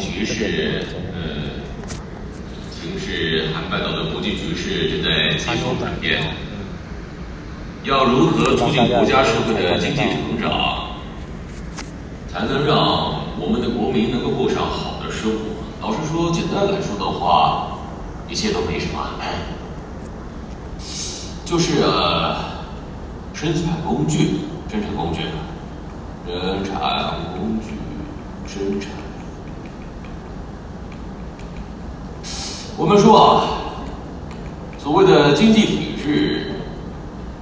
局势，呃，形势和半岛的国际局势正在急速转变。要如何促进国家社会的经济成长，才能让我们的国民能够过上好的生活？老实说，简单来说的话，一切都没什么，就是呃，生产工具，生产工具，生产工具，生产。我们说啊，所谓的经济体制。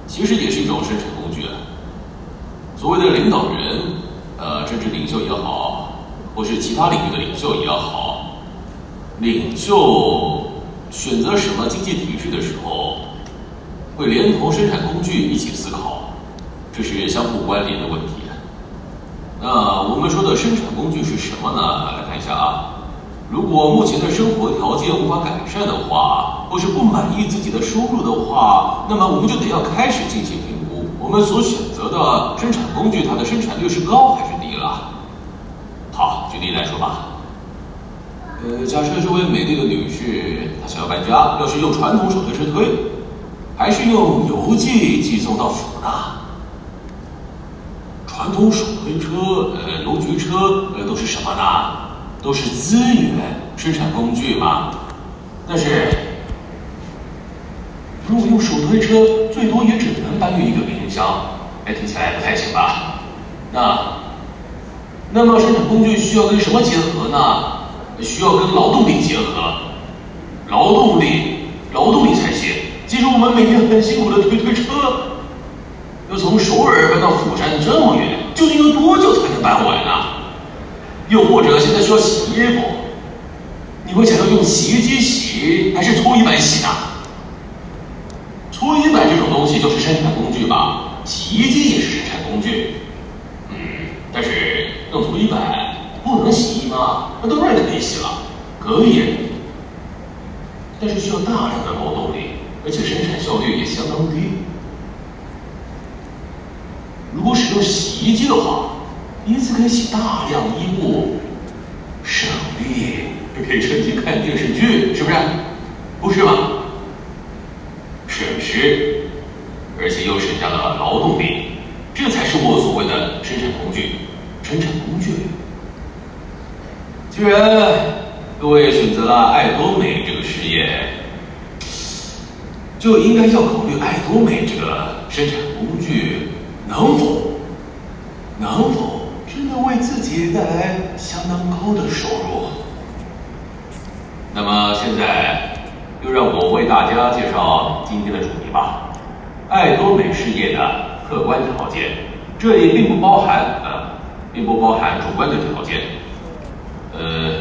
其实也是一种生产工具啊。所谓的领导人，呃，政治领袖也好，或是其他领域的领袖也好，领袖选择什么经济体制的时候，会连同生产工具一起思考，这是相互关联的问题。那我们说的生产工具是什么呢？来看一下啊。如果目前的生活条件无法改善的话，或是不满意自己的收入的话，那么我们就得要开始进行评估，我们所选择的生产工具，它的生产率是高还是低了。好，举例来说吧，呃，假设这位美丽的女士，她想要搬家，要是用传统手推车推，还是用邮寄寄送到府呢？传统手推车，呃，邮局车，呃，都是什么呢？都是资源生产工具嘛，但是如果用手推车，最多也只能搬运一个冰箱，哎，听起来不太行吧？那那么生产工具需要跟什么结合呢？需要跟劳动力结合，劳动力，劳动力才行。其实我们每天很辛苦的推推车，要从首尔搬到釜山这么远，究竟要多久才能搬完呢？又或者现在需要洗衣服，你会想要用洗衣机洗还是搓衣板洗呢？搓衣板这种东西就是生产工具吧，洗衣机也是生产工具。嗯，但是用搓衣板不能洗衣吗？那当然可以洗了，可以。但是需要大量的劳动力，而且生产效率也相当低。如果使用洗衣机的话，一次可以洗大量衣物，省力，就可以趁机看电视剧，是不是？不是吗？省时，而且又省下了劳动力，这才是我所谓的生产工具。生产工具。既然各位选择了爱多美这个事业，就应该要考虑爱多美这个生产工具能否，己带来相当高的收入。那么现在，就让我为大家介绍今天的主题吧。爱多美事业的客观条件，这里并不包含呃，并不包含主观的条件。呃，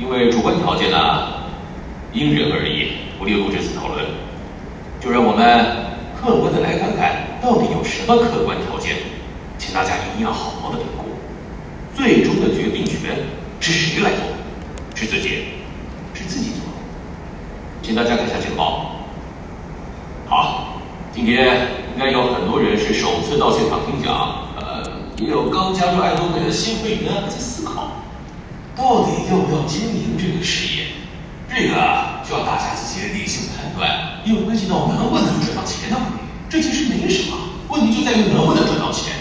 因为主观条件呢，因人而异，不列入这次讨论。就让我们客观的来看看，到底有什么客观条件。请大家一定要好好的评估，最终的决定权是谁来做？是自己，是自己做。请大家看一下简报。好，今天应该有很多人是首次到现场听讲，呃，也有刚加入爱多美的新会员在思考，到底要不要经营这个事业？这个需要大家自己的理性判断，又关系到能不能赚到钱的问题。这其实没什么，问题就在于能不能赚到钱。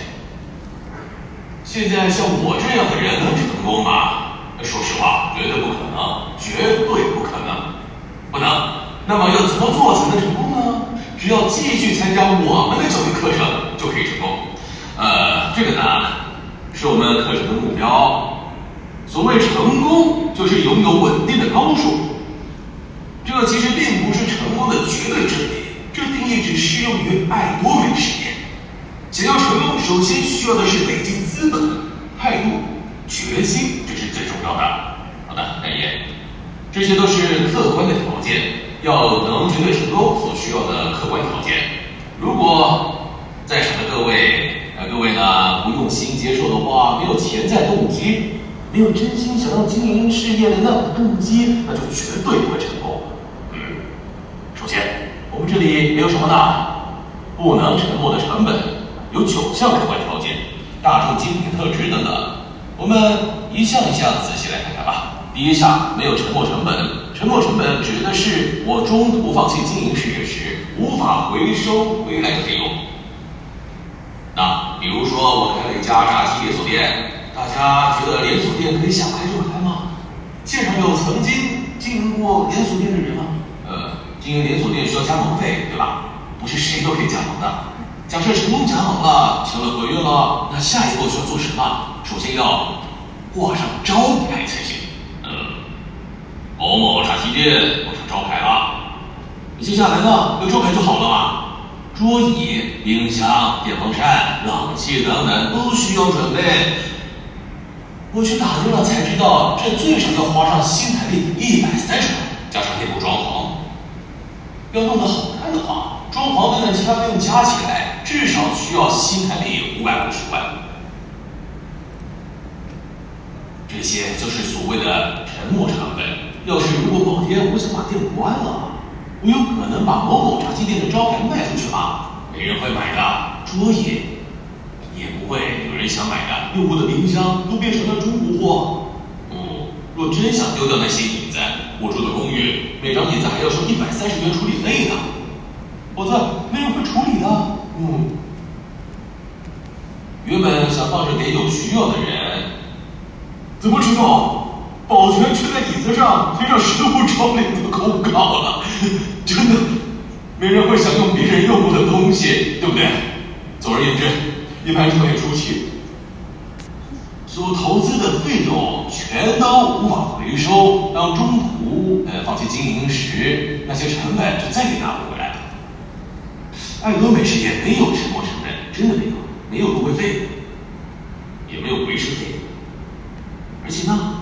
现在像我这样的人能成功吗？说实话，绝对不可能，绝对不可能，不能。那么要怎么做才能成功呢？只要继续参加我们的教育课程就可以成功。呃，这个呢，是我们课程的目标。所谓成功，就是拥有稳定的高数。这其实并不是成功的绝对真理，这定义只适用于爱多美事业。想要成功，首先需要的是累积资本、决心，这是最重要的。好的，下一页，这些都是客观的条件，要能绝对成功所需要的客观条件。如果在场的各位，呃，各位呢不用心接受的话，没有潜在动机，没有真心想要经营事业的那种动机，那就绝对不会成功。嗯，首先，我们这里没有什么呢？不能沉没的成本。有九项客观条件，大众精品特质等等，我们一项一项仔细来看看吧。第一项没有沉没成本，沉没成本指的是我中途放弃经营事业时无法回收回来的费用。那比如说我开了一家炸鸡连锁店，大家觉得连锁店可以想开就开吗？现场有曾经经营过连锁店的人吗？呃，经营连锁店需要加盟费，对吧？不是谁都可以加盟的。假设成功加盟了，成了合约了，那下一步需要做什么？首先要挂上招牌才行。嗯，某某炸鸡店挂上招牌了，接下来呢，有招牌就好了嘛。桌椅、冰箱、电风扇、冷气等等都需要准备。我去打听了才知道，这最少要花上新台币一百三十万，加上内部装潢。要弄得好看的话，装潢等等其他费用加起来，至少需要新台币五百五十万。这些就是所谓的沉没成本。要是如果某天我想把店关了，我有可能把某某炸鸡店的招牌卖出去吗？没人会买的。桌椅也不会有人想买的。用过的冰箱都变成了中古货。嗯，若真想丢掉那些椅子，我住的公寓每张椅子还要收一百三十元处理费呢。否则没人会处理的。嗯，原本想放着给有需要的人，怎么知道？保全却在椅子上贴着食物窗帘的公告了，真的，没人会想用别人用过的东西，对不对？总而言之，一盘商业初期所投资的费用全都无法回收，当中途呃放弃经营时，那些成本就再也拿不回来。爱多美事业没有沉没成本，真的没有，没有入会费，也没有维持费，而且呢。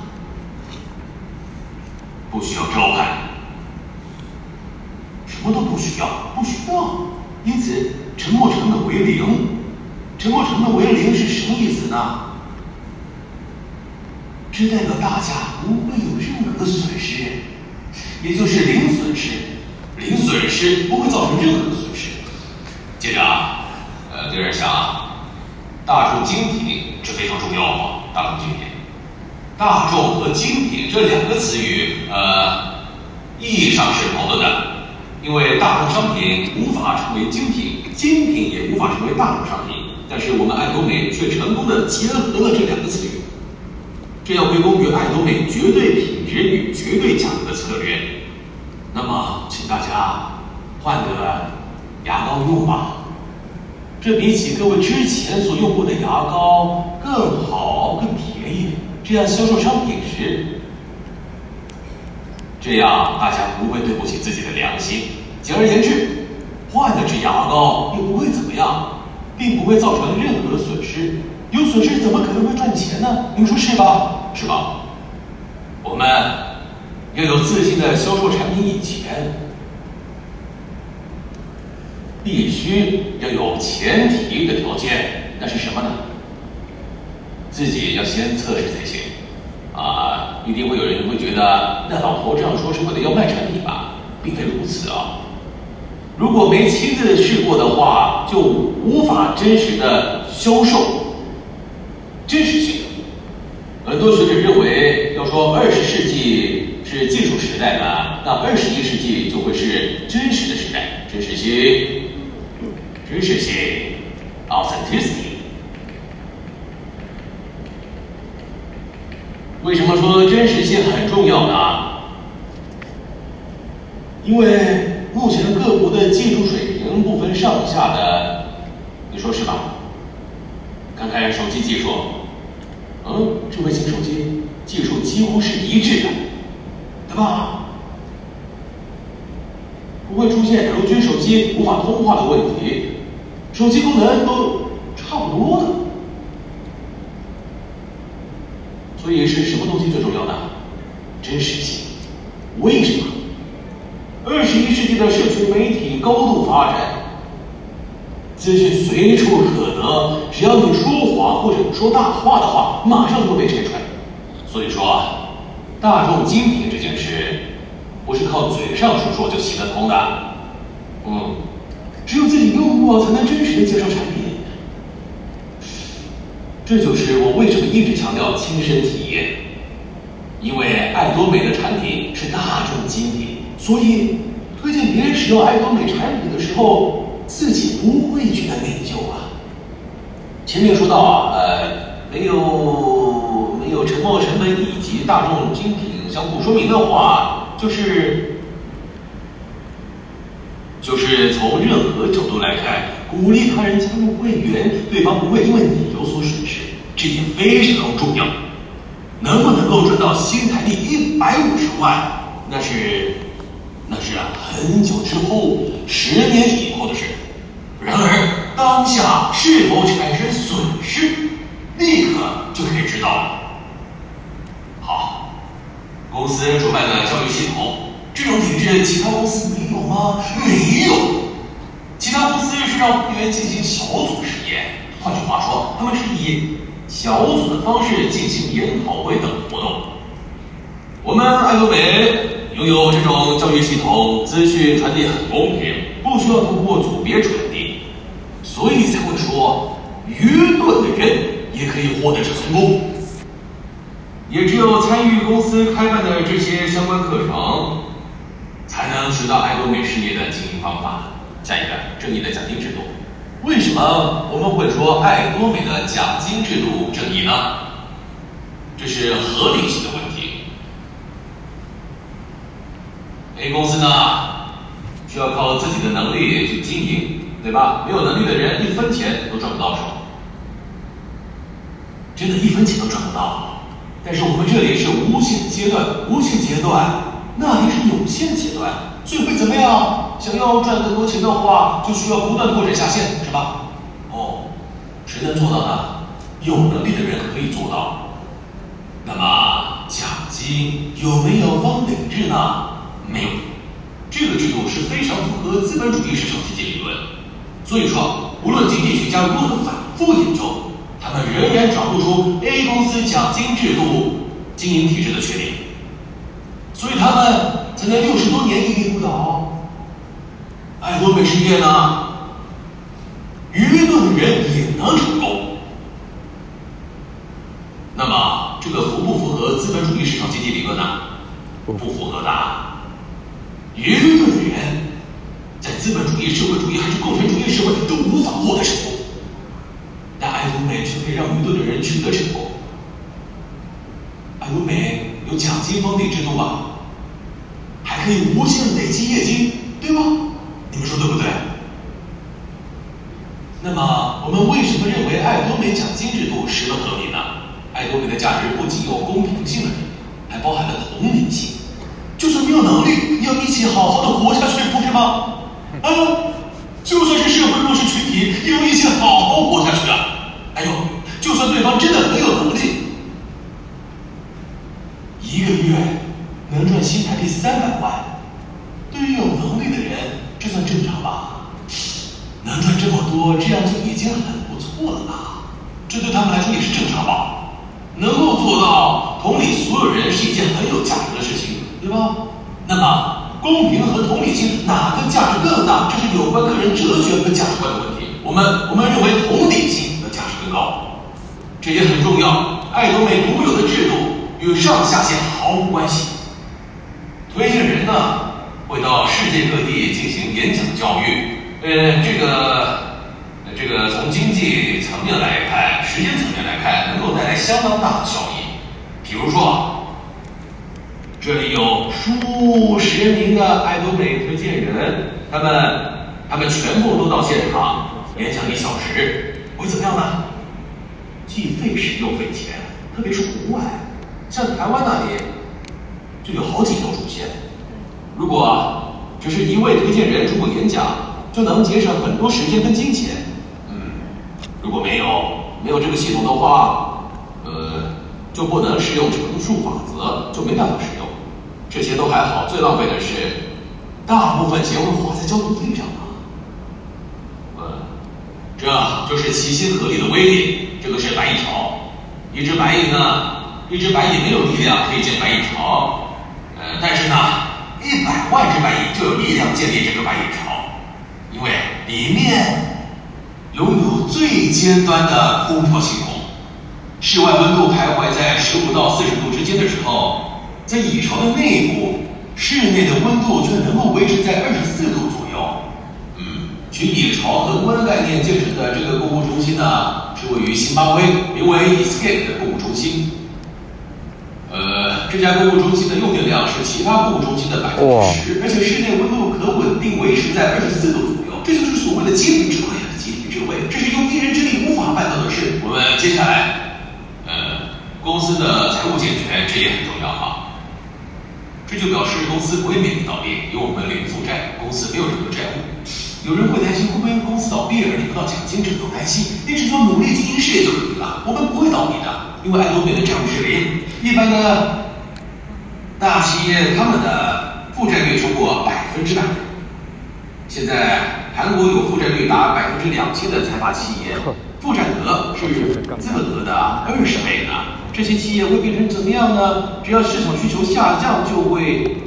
不需要招牌，什么都不需要，不需要。因此，沉没成本为零。沉没成本为零是什么意思呢？这代表大家不会有任何损失，也就是零损失。零损失不会造成任何损失。接着，呃，有人想，大众精品这非常重要吗？大众精品。大众和精品这两个词语，呃，意义上是矛盾的，因为大众商品无法成为精品，精品也无法成为大众商品。但是我们爱多美却成功的结合了这两个词语，这要归功于爱多美绝对品质与绝对价格的策略。那么，请大家换个牙膏用吧，这比起各位之前所用过的牙膏更好，更便宜。这样销售商品时，这样大家不会对不起自己的良心。简而言之，换了支牙膏又不会怎么样，并不会造成任何损失。有损失怎么可能会赚钱呢？你说是吧？是吧？我们要有自信的销售产品以前，必须要有前提的条件，那是什么呢？自己要先测试才行，啊，一定会有人会觉得，那老头这样说是为了要卖产品吧？并非如此啊！如果没亲自试过的话，就无法真实的销售真实性。很多学者认为，要说二十世纪是技术时代呢，那二十一世纪就会是真实的时代，真实性，真实性，authenticity。为什么说真实性很重要呢？因为目前各国的技术水平不分上下的，你说是吧？看看手机技术，嗯，智慧型手机技术几乎是一致的，对吧？不会出现 LG 手机无法通话的问题，手机功能都差不多的。所以是什么东西最重要的？真实性。为什么？二十一世纪的社群媒体高度发展，资讯随处可得，只要你说谎或者说大话的话，马上就会被拆穿。所以说，大众精品这件事，不是靠嘴上说说就行得通的。嗯，只有自己用过，才能真实的介绍产品。这就是我为什么一直强调亲身体验，因为爱多美的产品是大众精品，所以推荐别人使用爱多美产品的时候，自己不会觉得内疚啊。前面说到啊，呃，没有没有沉没成本以及大众精品相互说明的话，就是就是从任何角度来看，鼓励他人加入会员，对方不会因为你有所损失，这点非常重要。能不能够赚到新台币一百五十万，那是那是啊很久之后，十年以后的事。然而当下是否产生损失，立刻就可以知道了。好，公司主办的教育系统，这种品质其他公司没有吗？没有，其他公司是让会员进行小组实验，换句话说，他们是以小组的方式进行研讨会等活动。我们爱多美拥有这种教育系统，资讯传递很公平，不需要通过组别传递，所以才会说愚钝的人也可以获得成功。也只有参与公司开办的这些相关课程，能知道爱多美事业的经营方法。下一个，正义的奖金制度。为什么我们会说爱多美的奖金制度正义呢？这是合理性的问题。A 公司呢，需要靠自己的能力去经营，对吧？没有能力的人一分钱都赚不到手，真的一分钱都赚不到。但是我们这里是无限阶段，无限阶段，那里是有限阶段。所以会怎么样？想要赚更多钱的话，就需要不断拓展下线，是吧？哦，谁能做到呢？有能力的人可以做到。那么奖金有没有封顶制呢？没有，这个制度是非常符合资本主义市场经济理论。所以说，无论经济学家如何反复研究，他们仍然找不出 A 公司奖金制度经营体制的缺点。所以他们。才能六十多年屹立不倒，爱多美事业呢？愚钝的人也能成功。那么，这个符不符合资本主义市场经济理论呢？不符合的。愚钝的人，在资本主义、社会主义还是共产主义社会都无法获得成功，但爱多美却可以让愚钝的人取得成功。爱多美有奖金封顶制度吧？可以无限累积业绩，对吗？你们说对不对？那么我们为什么认为爱多美奖金制度十分合理呢？爱多美的价值不仅有公平性而已，还包含了同理心。就算没有能力，也要一起好好的活下去，不是吗？啊，就算是社会弱势群体，也要一起好好活下去啊！还有，就算对方真的很有能力，一个月。能赚新台币三百万，对于有能力的人，这算正常吧？能赚这么多，这样就已经很不错了吧？这对他们来说也是正常吧？能够做到同理所有人是一件很有价值的事情，对吧？那么公平和同理心哪个价值更大？这是有关个人哲学和价值观的问题。我们我们认为同理心的价值更高，这也很重要。爱多美独有的制度与上下线毫无关系。推荐人呢，会到世界各地进行演讲教育。呃，这个，这个从经济层面来看，时间层面来看，能够带来相当大的效益。比如说，这里有数十名的爱多美推荐人，他们他们全部都到现场演讲一小时，会怎么样呢？既费时又费钱，特别是国外，像台湾那里。就有好几条主线。如果只是一位推荐人出国演讲，就能节省很多时间跟金钱。嗯，如果没有没有这个系统的话，呃，就不能使用乘数法则，就没办法使用。这些都还好，最浪费的是大部分钱会花在交通费上啊。呃、这就是齐心合力的威力。这个是白蚁巢，一只白蚁呢，一只白蚁没有力量可以建白蚁巢。但是呢，一百万只白蚁就有力量建立这个白蚁巢，因为里面拥有最尖端的空调系统，室外温度徘徊在十五到四十度之间的时候，在蚁巢的内部，室内的温度却能够维持在二十四度左右。嗯，取蚁巢恒温概念建成的这个购物中心呢，是位于新巴威，名为 Escape 的购物中心。呃，这家购物中心的用电量是其他购物中心的百分之十，而且室内温度可稳定维持在二十四度左右。这就是所谓的阶梯智慧啊，阶梯智慧，这是用一人之力无法办到的事。我们接下来，呃，公司的财务健全，这也很重要哈。这就表示公司不会面临倒闭，因为我们零负债，公司没有任何债务。有人会担心会不会公司倒闭而领不到奖金，这不用担心，你只要努力经营事业就可以了。我们不会倒闭的，因为爱多美的债务是零。一般的大企业他们的负债率超过百分之百。现在韩国有负债率达百分之两千的财阀企业，负债额是资本额的二十倍呢。这些企业会变成怎么样呢？只要市场需求下降，就会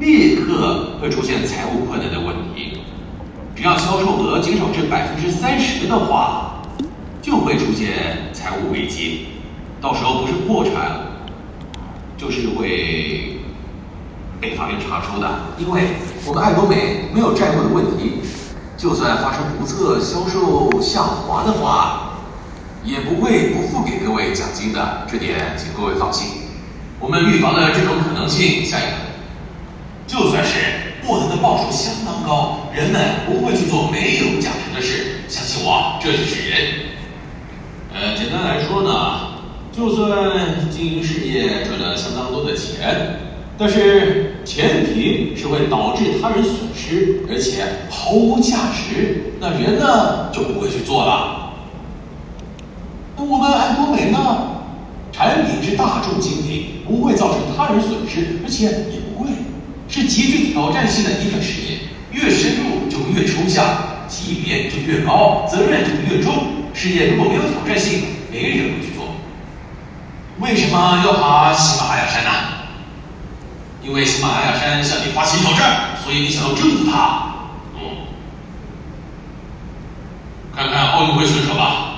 立刻会出现财务困难的问题。只要销售额减少至百分之三十的话，就会出现财务危机。到时候不是破产，就是会被法院查出的。因为我们爱多美没有债务的问题，就算发生不测，销售下滑的话。也不会不付给各位奖金的，这点请各位放心。我们预防了这种可能性。下一个，就算是获得的报酬相当高，人们不会去做没有价值的事。相信我，这就是人。呃，简单来说呢，就算经营事业赚了相当多的钱，但是前提是会导致他人损失，而且毫无价值，那人呢就不会去做了。那我们爱多美呢，产品是大众精品，不会造成他人损失，而且也不贵，是极具挑战性的一份事业。越深入就越抽象，级别就越高，责任就越重。事业如果没有挑战性，没人会去。为什么要爬喜马拉雅山呢？因为喜马拉雅山向你发起挑战，所以你想要征服它。嗯，看看奥运会选手吧。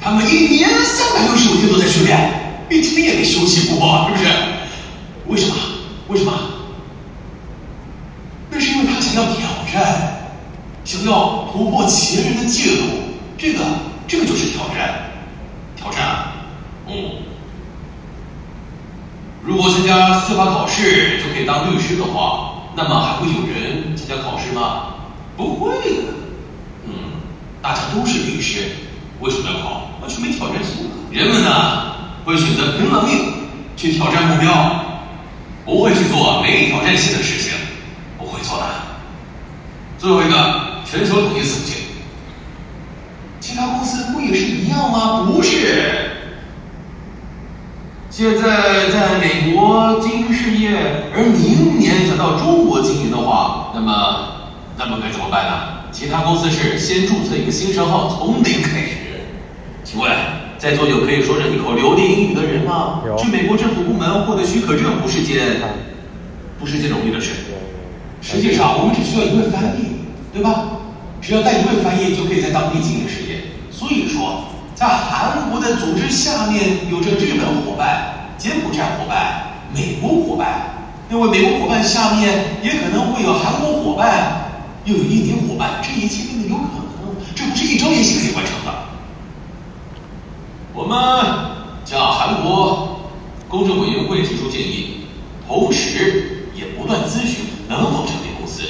他们一年三百六十五天都在训练，一天也没休息过，是不是？为什么？为什么？那是因为他想要挑战，想要突破前人的记录。这个，这个就是挑战，挑战。嗯。如果参加司法考试就可以当律师的话，那么还会有人参加考试吗？不会的。嗯，大家都是律师。为什么要考？完全没挑战性。人们呢，会选择拼了命去挑战目标，不会去做没挑战性的事情，不会做的。最后一个，全球统一四五千。其他公司不也是一样吗？不是。现在在美国经营事业，而明年想到中国经营的话，那么，那么该怎么办呢？其他公司是先注册一个新商号，从零开始。请问，在座有可以说着一口流利英语的人吗？去美国政府部门获得许可证不是件，不是件容易的事。实际上，我们只需要一位翻译，对吧？只要带一位翻译就可以在当地经营事业。所以说，在韩国的组织下面有着日本伙伴、柬埔寨伙伴、美国伙伴，因为美国伙伴下面也可能会有韩国伙伴，又有印尼伙伴，这一切变得有可能，这不是一朝一夕可以完成的。我们向韩国公正委员会提出建议，同时也不断咨询能否成立公司，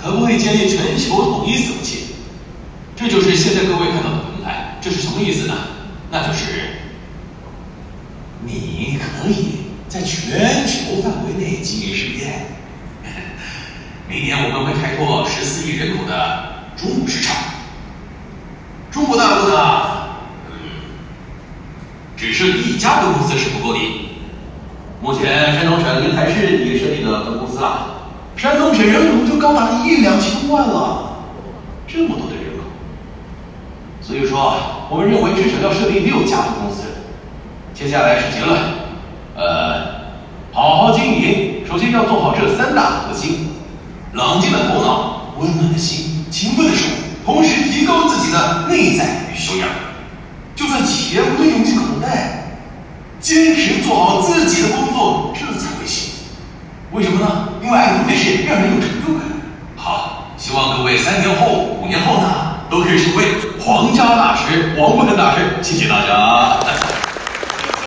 可不可以建立全球统一伺服器。这就是现在各位看到的平台，这是什么意思呢？那就是你可以在全球范围内经营事业。明年我们会开拓十四亿人口的中国市场，中国大陆呢？只设立一家分公司是不够的。目前山东省临海市已设立了分公司了。山东省人口就高达一亿两千万了，这么多的人口。所以说，我们认为至少要设立六家分公司。接下来是结论，呃，好好经营，首先要做好这三大核心：冷静的头脑、温暖的心、勤奋的手，同时提高自己的内在与修养。就算钱不能用进口袋，坚持做好自己的工作，这才会行。为什么呢因为爱做这事让人有成就感。好，希望各位三年后、五年后呢，都可以成为皇家大师、王冠大师。谢谢大家。